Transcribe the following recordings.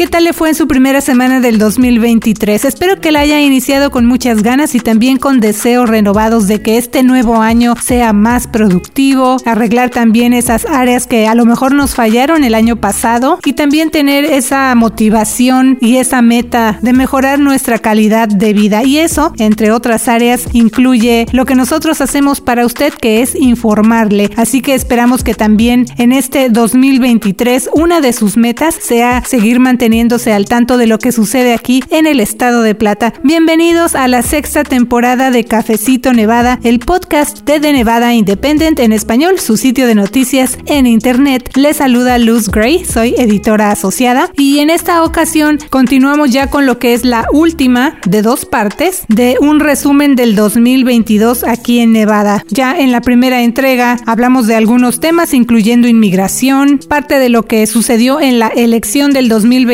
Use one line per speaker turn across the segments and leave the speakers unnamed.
¿Qué tal le fue en su primera semana del 2023? Espero que la haya iniciado con muchas ganas y también con deseos renovados de que este nuevo año sea más productivo, arreglar también esas áreas que a lo mejor nos fallaron el año pasado y también tener esa motivación y esa meta de mejorar nuestra calidad de vida. Y eso, entre otras áreas, incluye lo que nosotros hacemos para usted, que es informarle. Así que esperamos que también en este 2023 una de sus metas sea seguir manteniéndose al tanto de lo que sucede aquí en el estado de Plata. Bienvenidos a la sexta temporada de Cafecito Nevada, el podcast de The Nevada Independent en español, su sitio de noticias en internet. Les saluda Luz Gray, soy editora asociada y en esta ocasión continuamos ya con lo que es la última de dos partes de un resumen del 2022 aquí en Nevada. Ya en la primera entrega hablamos de algunos temas incluyendo inmigración, parte de lo que sucedió en la elección del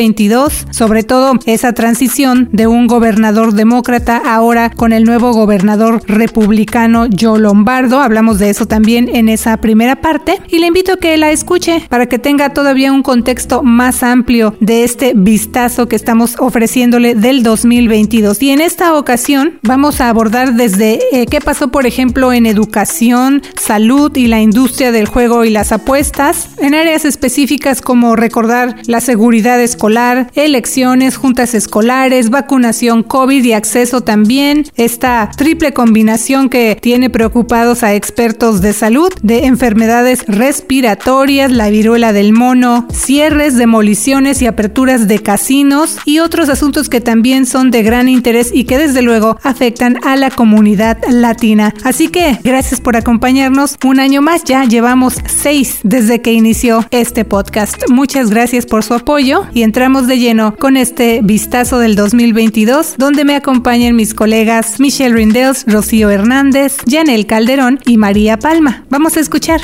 2022, sobre todo esa transición de un gobernador demócrata ahora con el nuevo gobernador republicano Joe Lombardo. Hablamos de eso también en esa primera parte y le invito a que la escuche para que tenga todavía un contexto más amplio de este vistazo que estamos ofreciéndole del 2022. Y en esta ocasión vamos a abordar desde eh, qué pasó, por ejemplo, en educación, salud y la industria del juego y las apuestas, en áreas específicas como recordar la seguridad escolar, elecciones, juntas escolares, vacunación COVID y acceso también, esta triple combinación que tiene preocupados a expertos de salud, de enfermedades respiratorias, la viruela del mono, cierres, demoliciones y aperturas de casinos y otros asuntos que también son de gran interés y que desde luego afectan a la comunidad latina. Así que gracias por acompañarnos un año más, ya llevamos seis desde que inició este podcast. Muchas gracias por su apoyo y entramos de lleno con este vistazo del 2022 donde me acompañan mis colegas Michelle Rindels, Rocío Hernández, Janel Calderón y María Palma. Vamos a escuchar.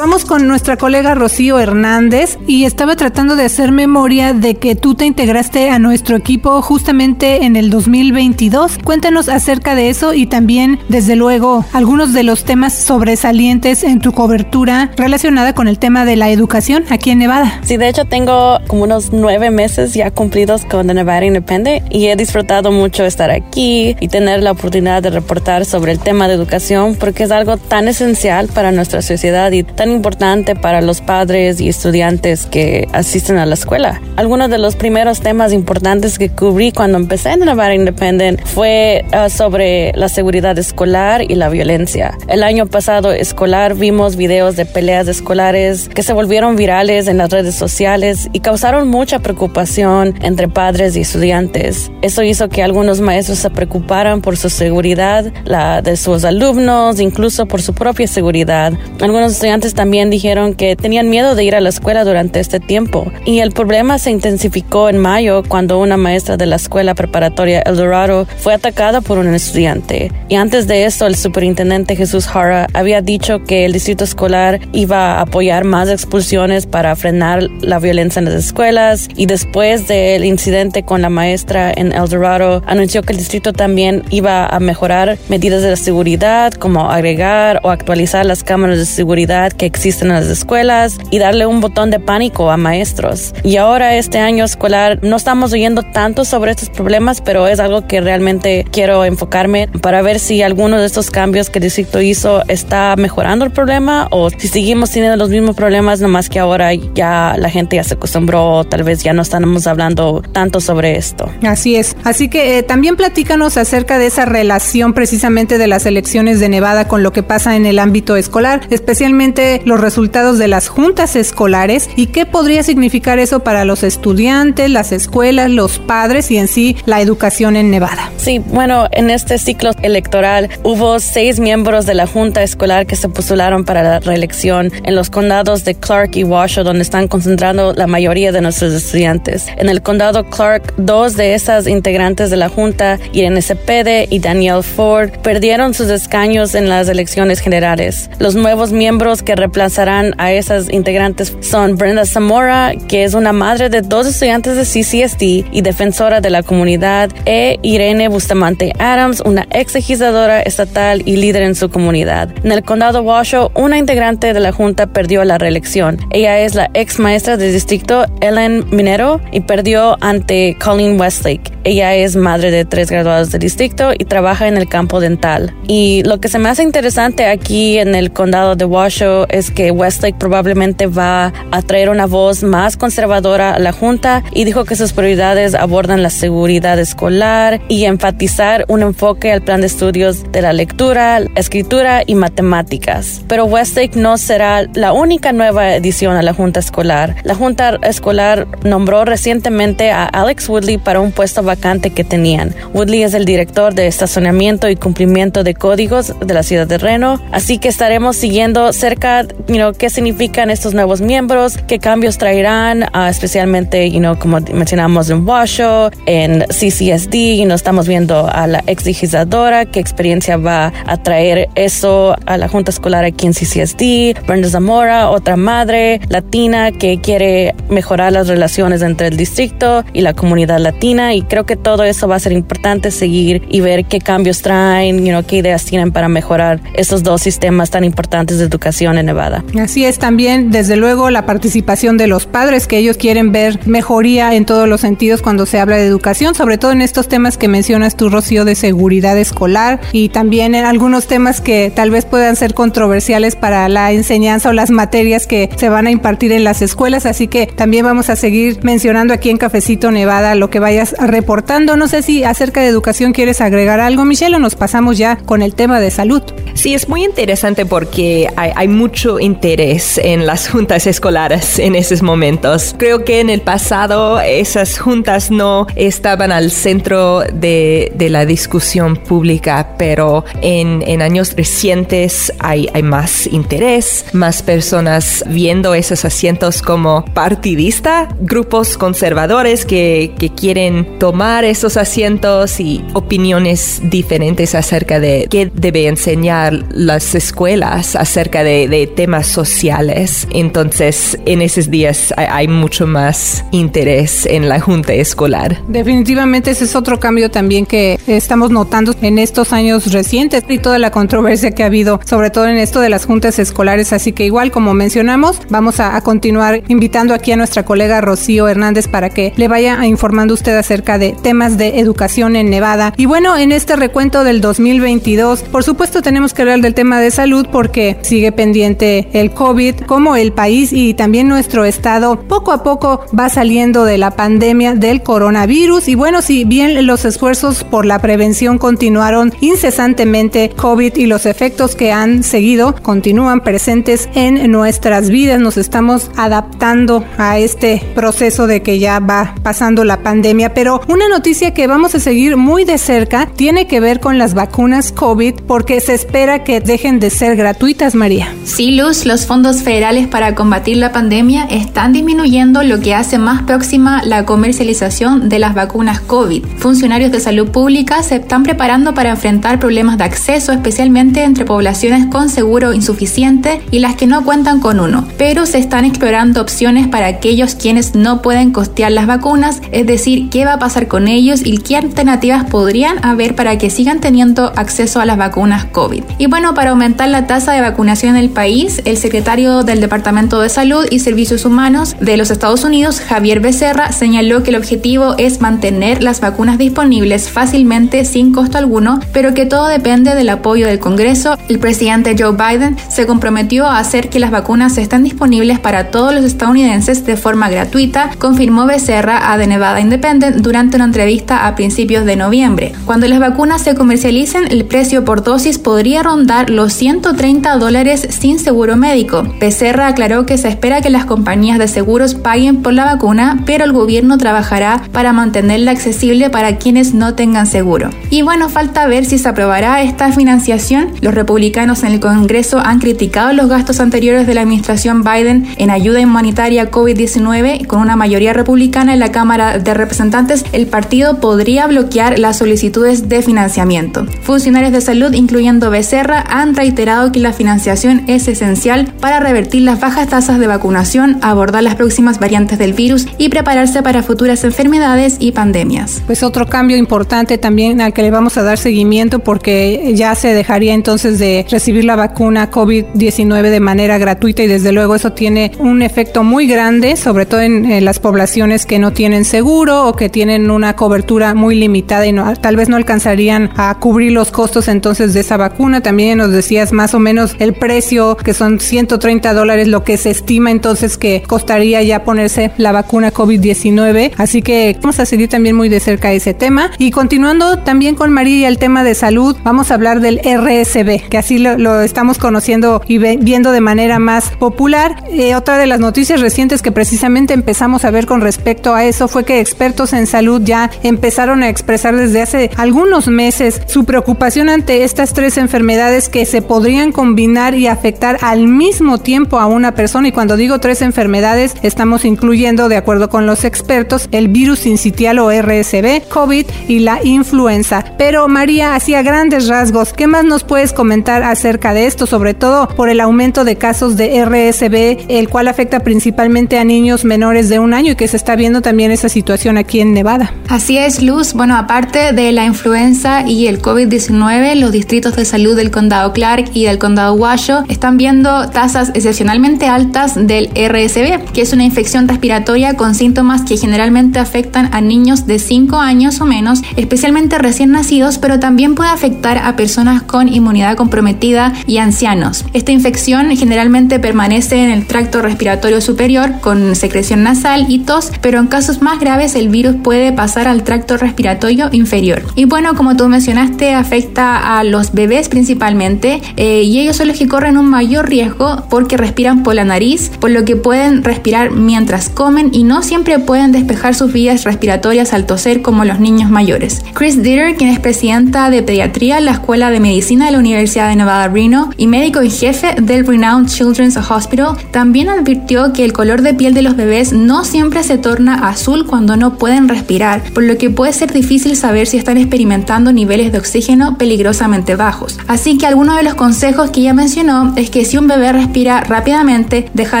Vamos con nuestra colega Rocío Hernández y estaba tratando de hacer memoria de que tú te integraste a nuestro equipo justamente en el 2022. Cuéntanos acerca de eso y también, desde luego, algunos de los temas sobresalientes en tu cobertura relacionada con el tema de la educación aquí en Nevada.
Sí, de hecho tengo como unos nueve meses ya cumplidos con The Nevada Independent y he disfrutado mucho estar aquí y tener la oportunidad de reportar sobre el tema de educación porque es algo tan esencial para nuestra sociedad y tan importante para los padres y estudiantes que asisten a la escuela. Algunos de los primeros temas importantes que cubrí cuando empecé en Nevada Independent fue uh, sobre la seguridad escolar y la violencia. El año pasado escolar vimos videos de peleas escolares que se volvieron virales en las redes sociales y causaron mucha preocupación entre padres y estudiantes. Eso hizo que algunos maestros se preocuparan por su seguridad, la de sus alumnos, incluso por su propia seguridad. Algunos estudiantes también dijeron que tenían miedo de ir a la escuela durante este tiempo. Y el problema se intensificó en mayo cuando una maestra de la escuela preparatoria El Dorado fue atacada por un estudiante. Y antes de eso, el superintendente Jesús Hara había dicho que el distrito escolar iba a apoyar más expulsiones para frenar la violencia en las escuelas. Y después del incidente con la maestra en El Dorado, anunció que el distrito también iba a mejorar medidas de seguridad, como agregar o actualizar las cámaras de seguridad que existen en las escuelas y darle un botón de pánico a maestros. Y ahora este año escolar no estamos oyendo tanto sobre estos problemas, pero es algo que realmente quiero enfocarme para ver si alguno de estos cambios que el distrito hizo está mejorando el problema o si seguimos teniendo los mismos problemas, nomás que ahora ya la gente ya se acostumbró, tal vez ya no estamos hablando tanto sobre esto.
Así es. Así que eh, también platícanos acerca de esa relación precisamente de las elecciones de Nevada con lo que pasa en el ámbito escolar, especialmente los resultados de las juntas escolares y qué podría significar eso para los estudiantes, las escuelas, los padres y en sí la educación en Nevada.
Sí, bueno, en este ciclo electoral hubo seis miembros de la junta escolar que se postularon para la reelección en los condados de Clark y Washoe, donde están concentrando la mayoría de nuestros estudiantes. En el condado Clark, dos de esas integrantes de la junta, Irene Cepede y Daniel Ford, perdieron sus escaños en las elecciones generales. Los nuevos miembros que reemplazarán a esas integrantes son Brenda Zamora, que es una madre de dos estudiantes de CCSD y defensora de la comunidad, e Irene Bustamante Adams, una ex legisladora estatal y líder en su comunidad. En el condado Washoe, una integrante de la junta perdió la reelección. Ella es la ex maestra del distrito Ellen Minero y perdió ante Colleen Westlake. Ella es madre de tres graduados del distrito y trabaja en el campo dental. Y lo que se me hace interesante aquí en el condado de Washoe es que Westlake probablemente va a traer una voz más conservadora a la Junta y dijo que sus prioridades abordan la seguridad escolar y enfatizar un enfoque al plan de estudios de la lectura, escritura y matemáticas. Pero Westlake no será la única nueva edición a la Junta Escolar. La Junta Escolar nombró recientemente a Alex Woodley para un puesto vacante que tenían. Woodley es el director de estacionamiento y cumplimiento de códigos de la ciudad de Reno, así que estaremos siguiendo cerca you know, qué significan estos nuevos miembros, qué cambios traerán, uh, especialmente you know, como mencionamos en Washoe, en CCSD, y nos estamos viendo a la ex qué experiencia va a traer eso a la Junta Escolar aquí en CCSD, Brenda Zamora, otra madre latina que quiere mejorar las relaciones entre el distrito y la comunidad latina y creo que todo eso va a ser importante seguir y ver qué cambios traen, you qué ideas tienen para mejorar esos dos sistemas tan importantes de educación en Nevada.
Así es también, desde luego, la participación de los padres, que ellos quieren ver mejoría en todos los sentidos cuando se habla de educación, sobre todo en estos temas que mencionas tú, Rocío, de seguridad escolar y también en algunos temas que tal vez puedan ser controversiales para la enseñanza o las materias que se van a impartir en las escuelas. Así que también vamos a seguir mencionando aquí en Cafecito Nevada lo que vayas a reportar no sé si acerca de educación quieres agregar algo, Michelle, o nos pasamos ya con el tema de salud.
Sí, es muy interesante porque hay, mucho interés en las juntas escolares en esos momentos. Creo que en el pasado esas juntas no estaban al centro de, la discusión pública, pero en, años recientes hay, hay más interés, más personas viendo esos asientos como partidista, grupos conservadores que, que quieren tomar esos asientos y opiniones diferentes acerca de qué debe enseñar las escuelas acerca de, temas sociales. Entonces, en esos días hay, mucho más interés en la junta escolar.
Definitivamente ese es otro cambio también que estamos notando en estos años recientes y toda la controversia que ha habido, sobre todo en esto de las juntas escolares. Así que igual como mencionamos, vamos a, a continuar invitando aquí a nuestra colega Rocío Hernández para que le vaya informando usted acerca de temas de educación en Nevada. Y bueno, en este recuento del 2022, por supuesto tenemos que hablar del tema de salud porque sigue pendiente el COVID, como el país y también nuestro estado poco a poco va saliendo de la pandemia del coronavirus. Y bueno, si bien los esfuerzos por la prevención continuaron incesantemente, COVID y los efectos que han seguido continúan presentes en nuestras vidas. Nos estamos adaptando a este proceso de que ya va pasando la pandemia. Pero una noticia que vamos a seguir muy de cerca tiene que ver con las vacunas COVID porque se espera que dejen de ser gratuitas, María.
Sí, Luz, los fondos federales para combatir la pandemia están disminuyendo lo que hace más próxima la comercialización de las vacunas COVID. Funcionarios de salud pública se están preparando para enfrentar problemas de acceso, especialmente entre poblaciones con seguro insuficiente y las que no cuentan con uno, pero se están explorando opciones para aquellos quienes no pueden costear las vacunas, es decir, qué va a pasar con ellos y qué alternativas podrían haber para que sigan teniendo acceso a las vacunas COVID. Y bueno, para aumentar la tasa de vacunación en el país, el secretario del Departamento de Salud y Servicios Humanos de los Estados Unidos, Javier Becerra, señaló que el objetivo es mantener las vacunas disponibles fácilmente sin costo alguno, pero que todo depende del apoyo del Congreso. El presidente Joe Biden se comprometió a hacer que las vacunas estén disponibles para todos los estadounidenses de forma gratuita, confirmó Becerra a The Nevada Independent durante una entrevista a principios de noviembre. Cuando las vacunas se comercialicen, el precio por dosis podría rondar los 130 dólares sin seguro médico. Becerra aclaró que se espera que las compañías de seguros paguen por la vacuna, pero el gobierno trabajará para mantenerla accesible para quienes no tengan seguro. Y bueno, falta ver si se aprobará esta financiación. Los republicanos en el Congreso han criticado los gastos anteriores de la administración Biden en ayuda humanitaria COVID-19 con una mayoría republicana en la Cámara de Representantes. El partido podría bloquear las solicitudes de financiamiento. Funcionarios de salud, incluyendo Becerra, han reiterado que la financiación es esencial para revertir las bajas tasas de vacunación, abordar las próximas variantes del virus y prepararse para futuras enfermedades y pandemias.
Pues otro cambio importante también al que le vamos a dar seguimiento porque ya se dejaría entonces de recibir la vacuna COVID-19 de manera gratuita y desde luego eso tiene un efecto muy grande, sobre todo en, las poblaciones que no tienen seguro o que tienen una cobertura muy limitada y tal vez no alcanzarían a cubrir los costos entonces de esa vacuna. También nos decías más o menos el precio que son 130 dólares lo que se estima entonces que costaría ya ponerse la vacuna COVID-19. Así que vamos a seguir también muy de cerca ese tema. Y continuando también con María el tema de salud, vamos a hablar del RSB, que así lo, estamos conociendo y viendo de manera más popular. Eh, otra de las noticias recientes que precisamente empezamos a ver con respecto a eso fue que expertos en salud ya empezaron a expresar desde hace algunos meses su preocupación ante estas tres enfermedades que se podrían combinar y afectar al mismo tiempo a una persona. Y cuando digo tres enfermedades, estamos incluyendo, de acuerdo con los expertos, el virus incitial o RSV, COVID y la influenza. Pero María, hacía grandes rasgos, ¿qué más nos puedes comentar acerca de esto? Sobre todo por el aumento de casos de RSV, el cual afecta principalmente a niños menores de un año y que se está viendo también esa situación aquí en Nevada.
Así es, Luz. Bueno, aparte de la influenza y el COVID-19, los distritos de salud del condado Clark y del condado Washoe están viendo tasas excepcionalmente altas del RSV, que es una infección respiratoria con síntomas que generalmente afectan a niños de 5 años o menos, especialmente recién nacidos, pero también puede afectar a personas con inmunidad comprometida y ancianos. Esta infección generalmente permanece en el tracto respiratorio superior con secreción nasal y tos, pero en casos más graves el virus puede pasar al tracto respiratorio inferior. Y bueno, como tú mencionaste, afecta a los bebés principalmente eh, y ellos son los que corren un mayor riesgo porque respiran por la nariz, por lo que pueden respirar mientras comen y no siempre pueden despejar sus vías respiratorias al toser como los niños mayores. Chris Dieter, quien es presidenta de pediatría en la Escuela de Medicina de la Universidad de Nevada Reno y médico en jefe del Renowned Children's Hospital, también advirtió que el color de piel de los bebés no siempre se torna azul cuando no pueden respirar, por lo que puede ser difícil saber si están experimentando niveles de oxígeno peligrosamente bajos. Así que algunos de los consejos que ella mencionó es que si un bebé respira rápidamente, deja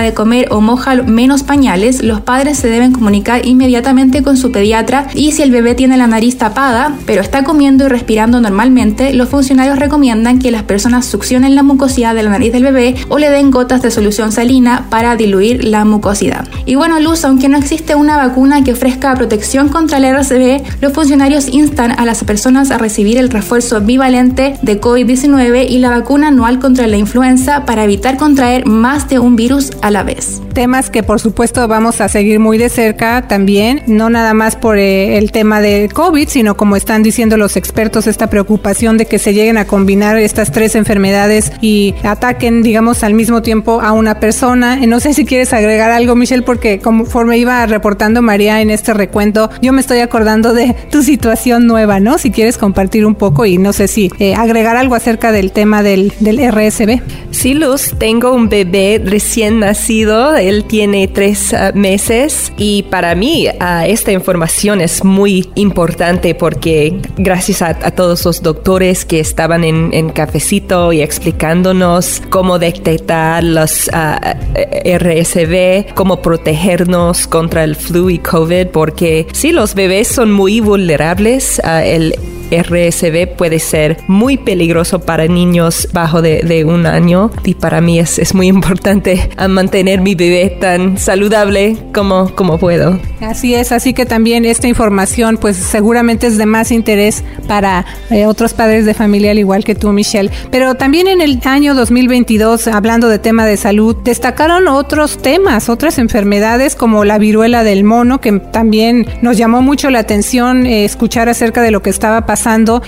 de comer o moja menos pañales, los padres se deben comunicar inmediatamente con su pediatra y si el bebé tiene la nariz tapada, pero está comiendo y respirando normalmente, los funcionarios recomiendan que las personas succionen la mucosidad de la nariz del bebé o le den gotas de solución salina para diluir la mucosidad. Y bueno, Luz, aunque no existe una vacuna que ofrezca protección contra el RCB, los funcionarios instan a las personas a recibir el refuerzo bivalente de COVID-19 y la vacuna anual contra la influenza para evitar contraer más de un virus a la vez.
Temas que por supuesto vamos a seguir muy de cerca también, no nada más por eh, el tema del COVID, sino como están diciendo los expertos, esta preocupación de que se lleguen a combinar estas tres enfermedades y ataquen, digamos, al mismo tiempo a una persona. No sé si quieres agregar algo, Michelle, porque conforme iba reportando María en este recuento, yo me estoy acordando de tu situación nueva, ¿no? Si quieres compartir un poco y no sé si eh, agregar algo acerca del tema del, del RSB.
Sí, Luz, tengo un bebé recién nacido, él tiene tres ah, meses y para mí uh, esta información es muy importante porque gracias a, todos los doctores que estaban en, cafecito y explicándonos cómo detectar los uh, RSV, cómo protegernos contra el flu y COVID, porque sí, los bebés son muy vulnerables. El RSV puede ser muy peligroso para niños bajo de, un año y para mí es, es muy importante mantener mi bebé tan saludable como, como puedo.
Así es, así que también esta información pues seguramente es de más interés para eh, otros padres de familia al igual que tú Michelle. Pero también en el año 2022, hablando de tema de salud, destacaron otros temas, otras enfermedades como la viruela del mono que también nos llamó mucho la atención eh, escuchar acerca de lo que estaba pasando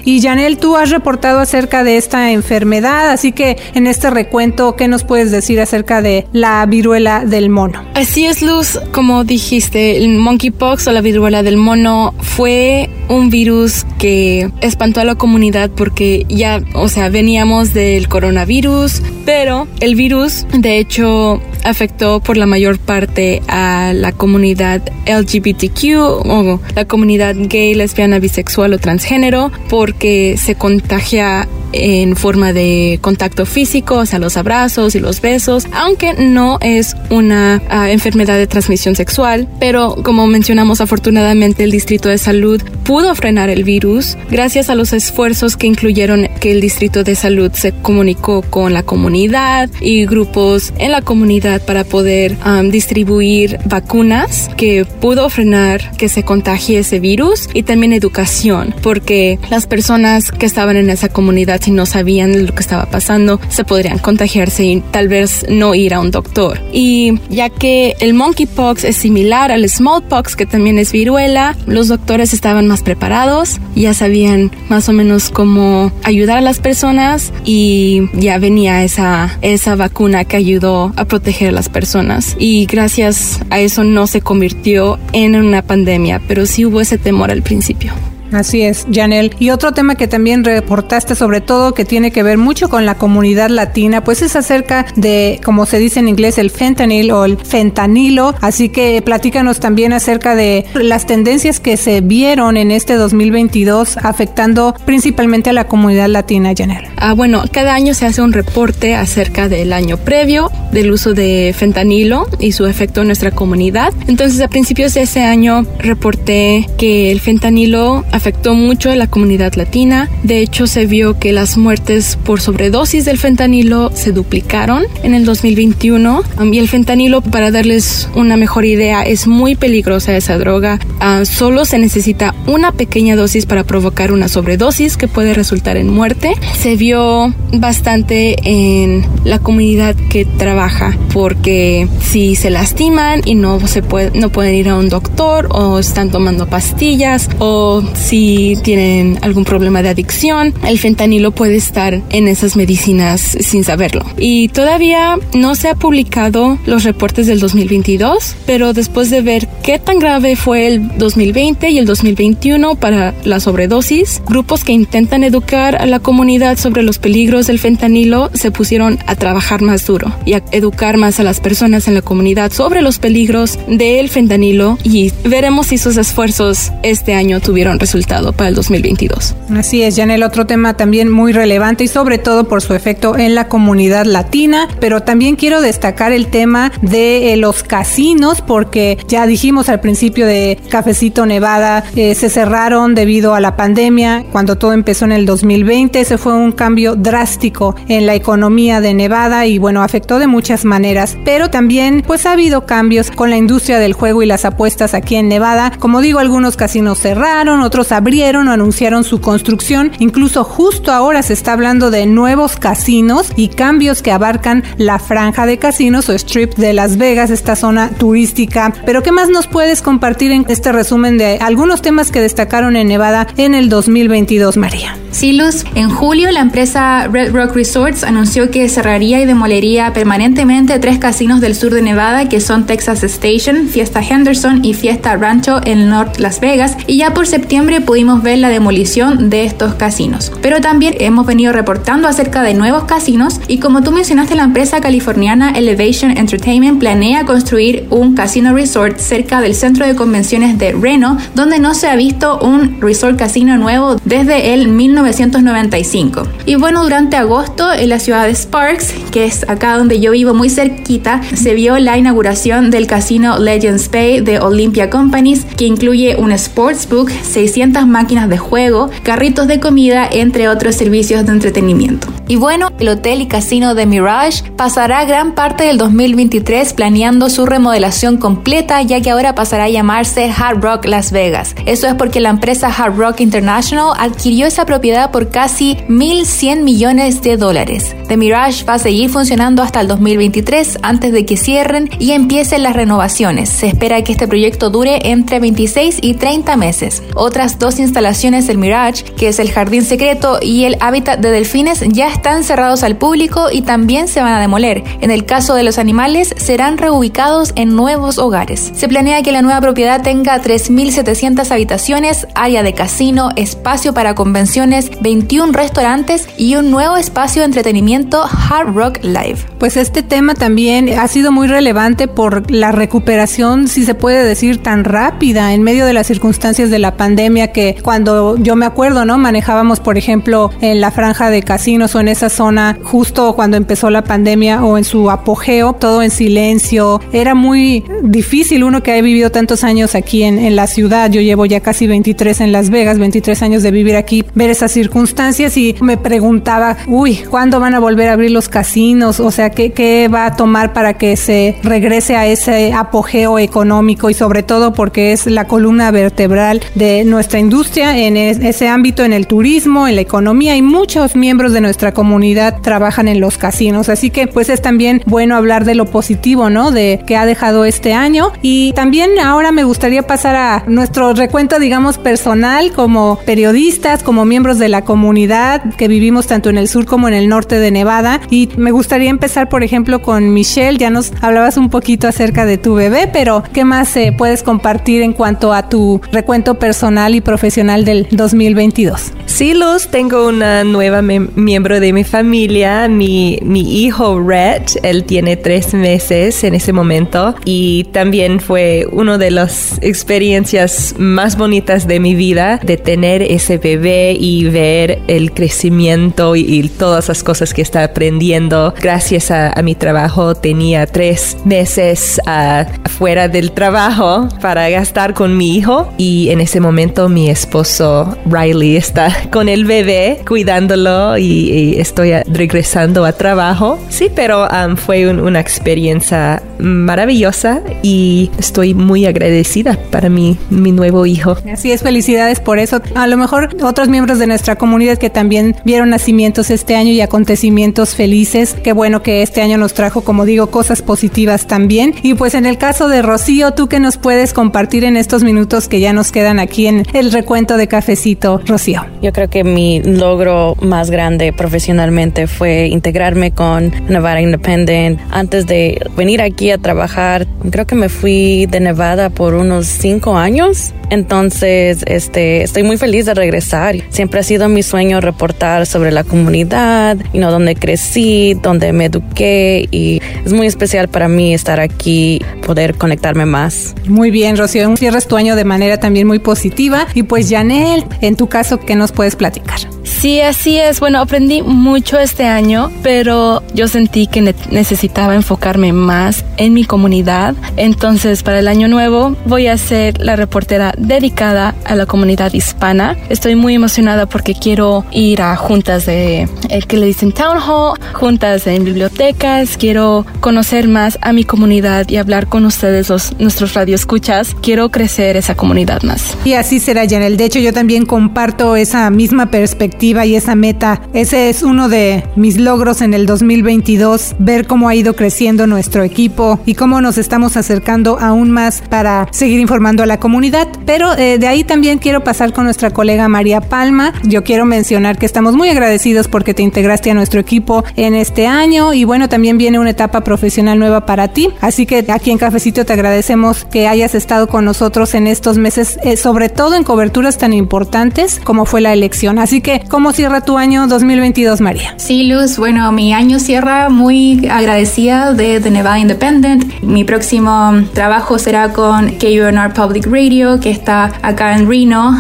y Janel, tú has reportado acerca de esta enfermedad, así que en este recuento, ¿qué nos puedes decir acerca de la viruela del mono?
Así es, Luz, como dijiste, el monkeypox o la viruela del mono fue un virus que espantó a la comunidad porque ya, o sea, veníamos del coronavirus, pero el virus de hecho afectó por la mayor parte a la comunidad LGBTQ o la comunidad gay, lesbiana, bisexual o transgénero porque se contagia
en forma de contacto físico, o sea, los abrazos y los besos, aunque no es una ah, enfermedad de transmisión sexual, pero como mencionamos afortunadamente el Distrito de Salud pudo frenar el virus gracias a los esfuerzos que incluyeron que el Distrito de Salud se comunicó con la comunidad y grupos en la comunidad para poder distribuir vacunas que pudo frenar que se contagie ese virus y también educación porque las personas que estaban en esa comunidad si no sabían lo que estaba pasando se podrían contagiarse y tal vez no ir a un doctor y ya que el monkeypox es similar al smallpox que también es viruela los doctores estaban más preparados ya sabían más o menos cómo ayudar a las personas y ya venía esa, esa vacuna que ayudó a proteger a las personas. Y gracias a eso no se convirtió en una pandemia, pero sí hubo ese temor al principio.
Así es, Janel. Y otro tema que también reportaste, sobre todo que tiene que ver mucho con la comunidad latina, pues es acerca de, como se dice en inglés, el fentanyl o el fentanilo. Así que platícanos también acerca de las tendencias que se vieron en este 2022 afectando principalmente a la comunidad latina, Janel.
Ah, bueno, cada año se hace un reporte acerca del año previo del uso de fentanilo y su efecto en nuestra comunidad. Entonces, a principios de ese año reporté que el fentanilo afectó mucho a la comunidad latina. De hecho, se vio que las muertes por sobredosis del fentanilo se duplicaron en el 2021. Um, y el fentanilo, para darles una mejor idea, es muy peligrosa esa droga. Uh, solo se necesita una pequeña dosis para provocar una sobredosis que puede resultar en muerte. Se vio bastante en la comunidad que trabaja porque si se lastiman y no se puede, no pueden ir a un doctor o están tomando pastillas o si tienen algún problema de adicción, el fentanilo puede estar en esas medicinas sin saberlo. Y todavía no se ha publicado los reportes del 2022, pero después de ver qué tan grave fue el 2020 y el 2021 para la sobredosis, grupos que intentan educar a la comunidad sobre los peligros del fentanilo se pusieron a trabajar más duro y a educar más a las personas en la comunidad sobre los peligros del fentanilo y veremos si sus esfuerzos este año tuvieron resultados para el 2022.
Así es, el otro tema también muy relevante y sobre todo por su efecto en la comunidad latina, pero también quiero destacar el tema de eh, los casinos porque ya dijimos al principio de Cafecito Nevada, eh, se cerraron debido a la pandemia cuando todo empezó en el 2020, ese fue un cambio drástico en la economía de Nevada y bueno, afectó de muchas maneras, pero también pues ha habido cambios con la industria del juego y las apuestas aquí en Nevada. Como digo, algunos casinos cerraron, otros abrieron o anunciaron su construcción. Incluso justo ahora se está hablando de nuevos casinos y cambios que abarcan la franja de casinos o strip de Las Vegas, esta zona turística. Pero ¿qué más nos puedes compartir en este resumen de algunos temas que destacaron en Nevada en el 2022, María?
Luz. En julio, la empresa Red Rock Resorts anunció que cerraría y demolería permanentemente tres casinos del sur de Nevada, que son Texas Station, Fiesta Henderson y Fiesta Rancho en North Las Vegas. Y ya por septiembre pudimos ver la demolición de estos casinos. Pero también hemos venido reportando acerca de nuevos casinos y como tú mencionaste, la empresa californiana Elevation Entertainment planea construir un casino resort cerca del centro de convenciones de Reno, donde no se ha visto un resort casino nuevo desde el 1995. Y bueno, durante agosto en la ciudad de Sparks, que es acá donde yo vivo muy cerquita, se vio la inauguración del casino Legends Bay de Olympia Companies, que incluye un sportsbook, 600 máquinas de juego, carritos de comida, entre otros servicios de entretenimiento. Y bueno, el hotel y casino de Mirage pasará gran parte del 2023 planeando su remodelación completa, ya que ahora pasará a llamarse Hard Rock Las Vegas. Eso es porque la empresa Hard Rock International adquirió esa propiedad por casi 1.100 millones de dólares. The Mirage va a seguir funcionando hasta el 2023 antes de que cierren y empiecen las renovaciones. Se espera que este proyecto dure entre 26 y 30 meses. Otras dos instalaciones del Mirage, que es el Jardín Secreto y el Hábitat de Delfines, ya están cerrados al público y también se van a demoler. En el caso de los animales, serán reubicados en nuevos hogares. Se planea que la nueva propiedad tenga 3.700 habitaciones, área de casino, espacio para convenciones, cines, 21 restaurantes y un nuevo espacio de entretenimiento Hard Rock Live.
Pues este tema también ha sido muy relevante por la recuperación, si se puede decir, tan rápida en medio de las circunstancias de la pandemia que cuando yo me acuerdo, ¿no? Manejábamos, por ejemplo, en la franja de casinos o en esa zona justo cuando empezó la pandemia o en su apogeo, todo en silencio. Era muy difícil uno que ha vivido tantos años aquí en, en la ciudad. Yo llevo ya casi 23 en Las Vegas, 23 años de vivir aquí, ver esas circunstancias y me preguntaba, uy, ¿cuándo van a volver a abrir los casinos? O sea, ¿qué, qué va a tomar para que se regrese a ese apogeo económico y sobre todo porque es la columna vertebral de nuestra industria en ese ámbito, en el turismo, en la economía y muchos miembros de nuestra comunidad trabajan en los casinos. Así que pues es también bueno hablar de lo positivo, ¿no? De que ha dejado este año y también ahora me gustaría pasar a nuestro recuento, digamos, personal como periodistas, como miembros de la comunidad que vivimos tanto en el sur como en el norte de Nevada. Y me gustaría empezar por ejemplo con Michelle, ya nos hablabas un poquito acerca de tu bebé, pero ¿qué más eh, puedes compartir en cuanto a tu recuento personal y profesional del 2022?
Sí, Luz, tengo una nueva miembro de mi familia, mi, mi hijo Red, él tiene tres meses en ese momento y también fue una de las experiencias más bonitas de mi vida de tener ese bebé y ver el crecimiento y, todas las cosas que está aprendiendo. Gracias a, mi trabajo tenía tres meses uh, fuera del trabajo para gastar con mi hijo y en ese momento mi esposo Riley está con el bebé cuidándolo y, estoy regresando a trabajo. Sí, pero um, fue una experiencia maravillosa y estoy muy agradecida para mi, mi nuevo hijo.
Así es, felicidades por eso. A lo mejor otros miembros de nuestra comunidad que también vieron nacimientos este año y acontecimientos felices. Qué bueno que este año nos trajo, como digo, cosas positivas también. Y pues en el caso de Rocío, ¿tú qué nos puedes compartir en estos minutos que ya nos quedan aquí en el recuento de cafecito, Rocío?
Yo creo que mi logro más grande profesionalmente fue integrarme con Nevada Independent. Antes de venir aquí a trabajar, creo que me fui de Nevada por unos cinco años. Entonces, este, estoy muy feliz de regresar. Siempre ha sido mi sueño reportar sobre la comunidad, y no donde crecí, donde me eduqué y es muy especial para mí estar aquí, poder conectarme más.
Muy bien, Rocío, cierras tu año de manera también muy positiva y pues Janel, en tu caso, ¿qué nos puedes platicar?
Sí, así es. Bueno, aprendí mucho este año, pero yo sentí que necesitaba enfocarme más en mi comunidad. Entonces, para el año nuevo voy a ser la reportera dedicada a la comunidad hispana. Estoy muy emocionada porque quiero ir a juntas de el que le dicen town hall, juntas en bibliotecas. Quiero conocer más a mi comunidad y hablar con ustedes, los, nuestros radioescuchas. Quiero crecer esa comunidad más.
Y así será, Janel. De hecho, yo también comparto esa misma perspectiva y esa meta. Ese es uno de mis logros en el 2022, ver cómo ha ido creciendo nuestro equipo y cómo nos estamos acercando aún más para seguir informando a la comunidad. Pero eh, de ahí también quiero pasar con nuestra colega María Palma. Yo quiero mencionar que estamos muy agradecidos porque te integraste a nuestro equipo en este año y bueno, también viene una etapa profesional nueva para ti. Así que aquí en Cafecito te agradecemos que hayas estado con nosotros en estos meses, eh, sobre todo en coberturas tan importantes como fue la elección. Así que, ¿Cómo cierra tu año 2022, María?
Sí, Luz, bueno, mi año cierra muy agradecida de The Nevada Independent. Mi próximo trabajo será con KUNR Public Radio, que está acá en Reno,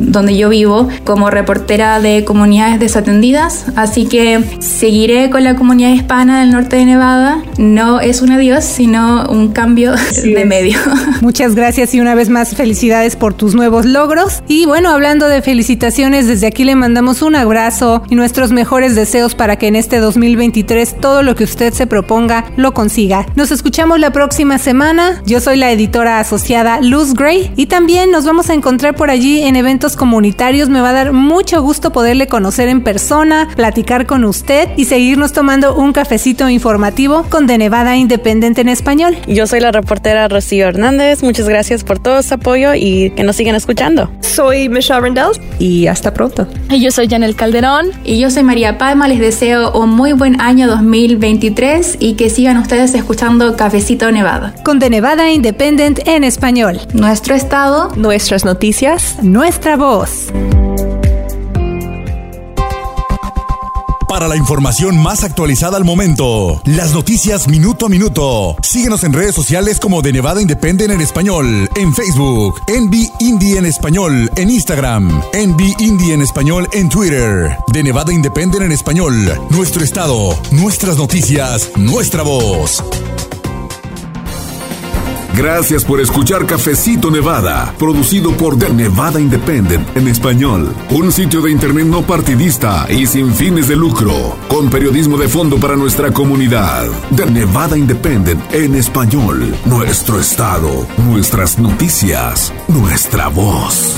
donde yo vivo, como reportera de comunidades desatendidas. Así que seguiré con la comunidad hispana del norte de Nevada. No es un adiós, sino un cambio de medio.
Muchas gracias y una vez más felicidades por tus nuevos logros. Y bueno, hablando de felicitaciones, desde aquí le mandamos un abrazo y nuestros mejores deseos para que en este 2023 todo lo que usted se proponga lo consiga. Nos escuchamos la próxima semana. Yo soy la editora asociada Luz Gray y también nos vamos a encontrar por allí en eventos comunitarios. Me va a dar mucho gusto poderle conocer en persona, platicar con usted y seguirnos tomando un cafecito informativo con De Nevada Independiente en español.
Yo soy la reportera Rocío Hernández. Muchas gracias por todo su apoyo y que nos sigan escuchando.
Soy Michelle Rendell y hasta pronto.
Y yo soy Janel Calderón.
Y yo soy María Palma. Les deseo un muy buen año 2023 y que sigan ustedes escuchando Cafecito Nevada.
Con The Nevada Independent en español.
Nuestro estado.
Nuestras noticias.
Nuestra voz.
Para la información más actualizada al momento. Las noticias minuto a minuto. Síguenos en redes sociales como de Nevada Independent en español, en Facebook, Envy Indie en español, en Instagram, Envy Indie en español en Twitter, de Nevada Independent en español. Nuestro estado, nuestras noticias, nuestra voz.
Gracias por escuchar Cafecito Nevada, producido por The Nevada Independent en español. Un sitio de internet no partidista y sin fines de lucro, con periodismo de fondo para nuestra comunidad. The Nevada Independent en español. Nuestro estado, nuestras noticias, nuestra voz.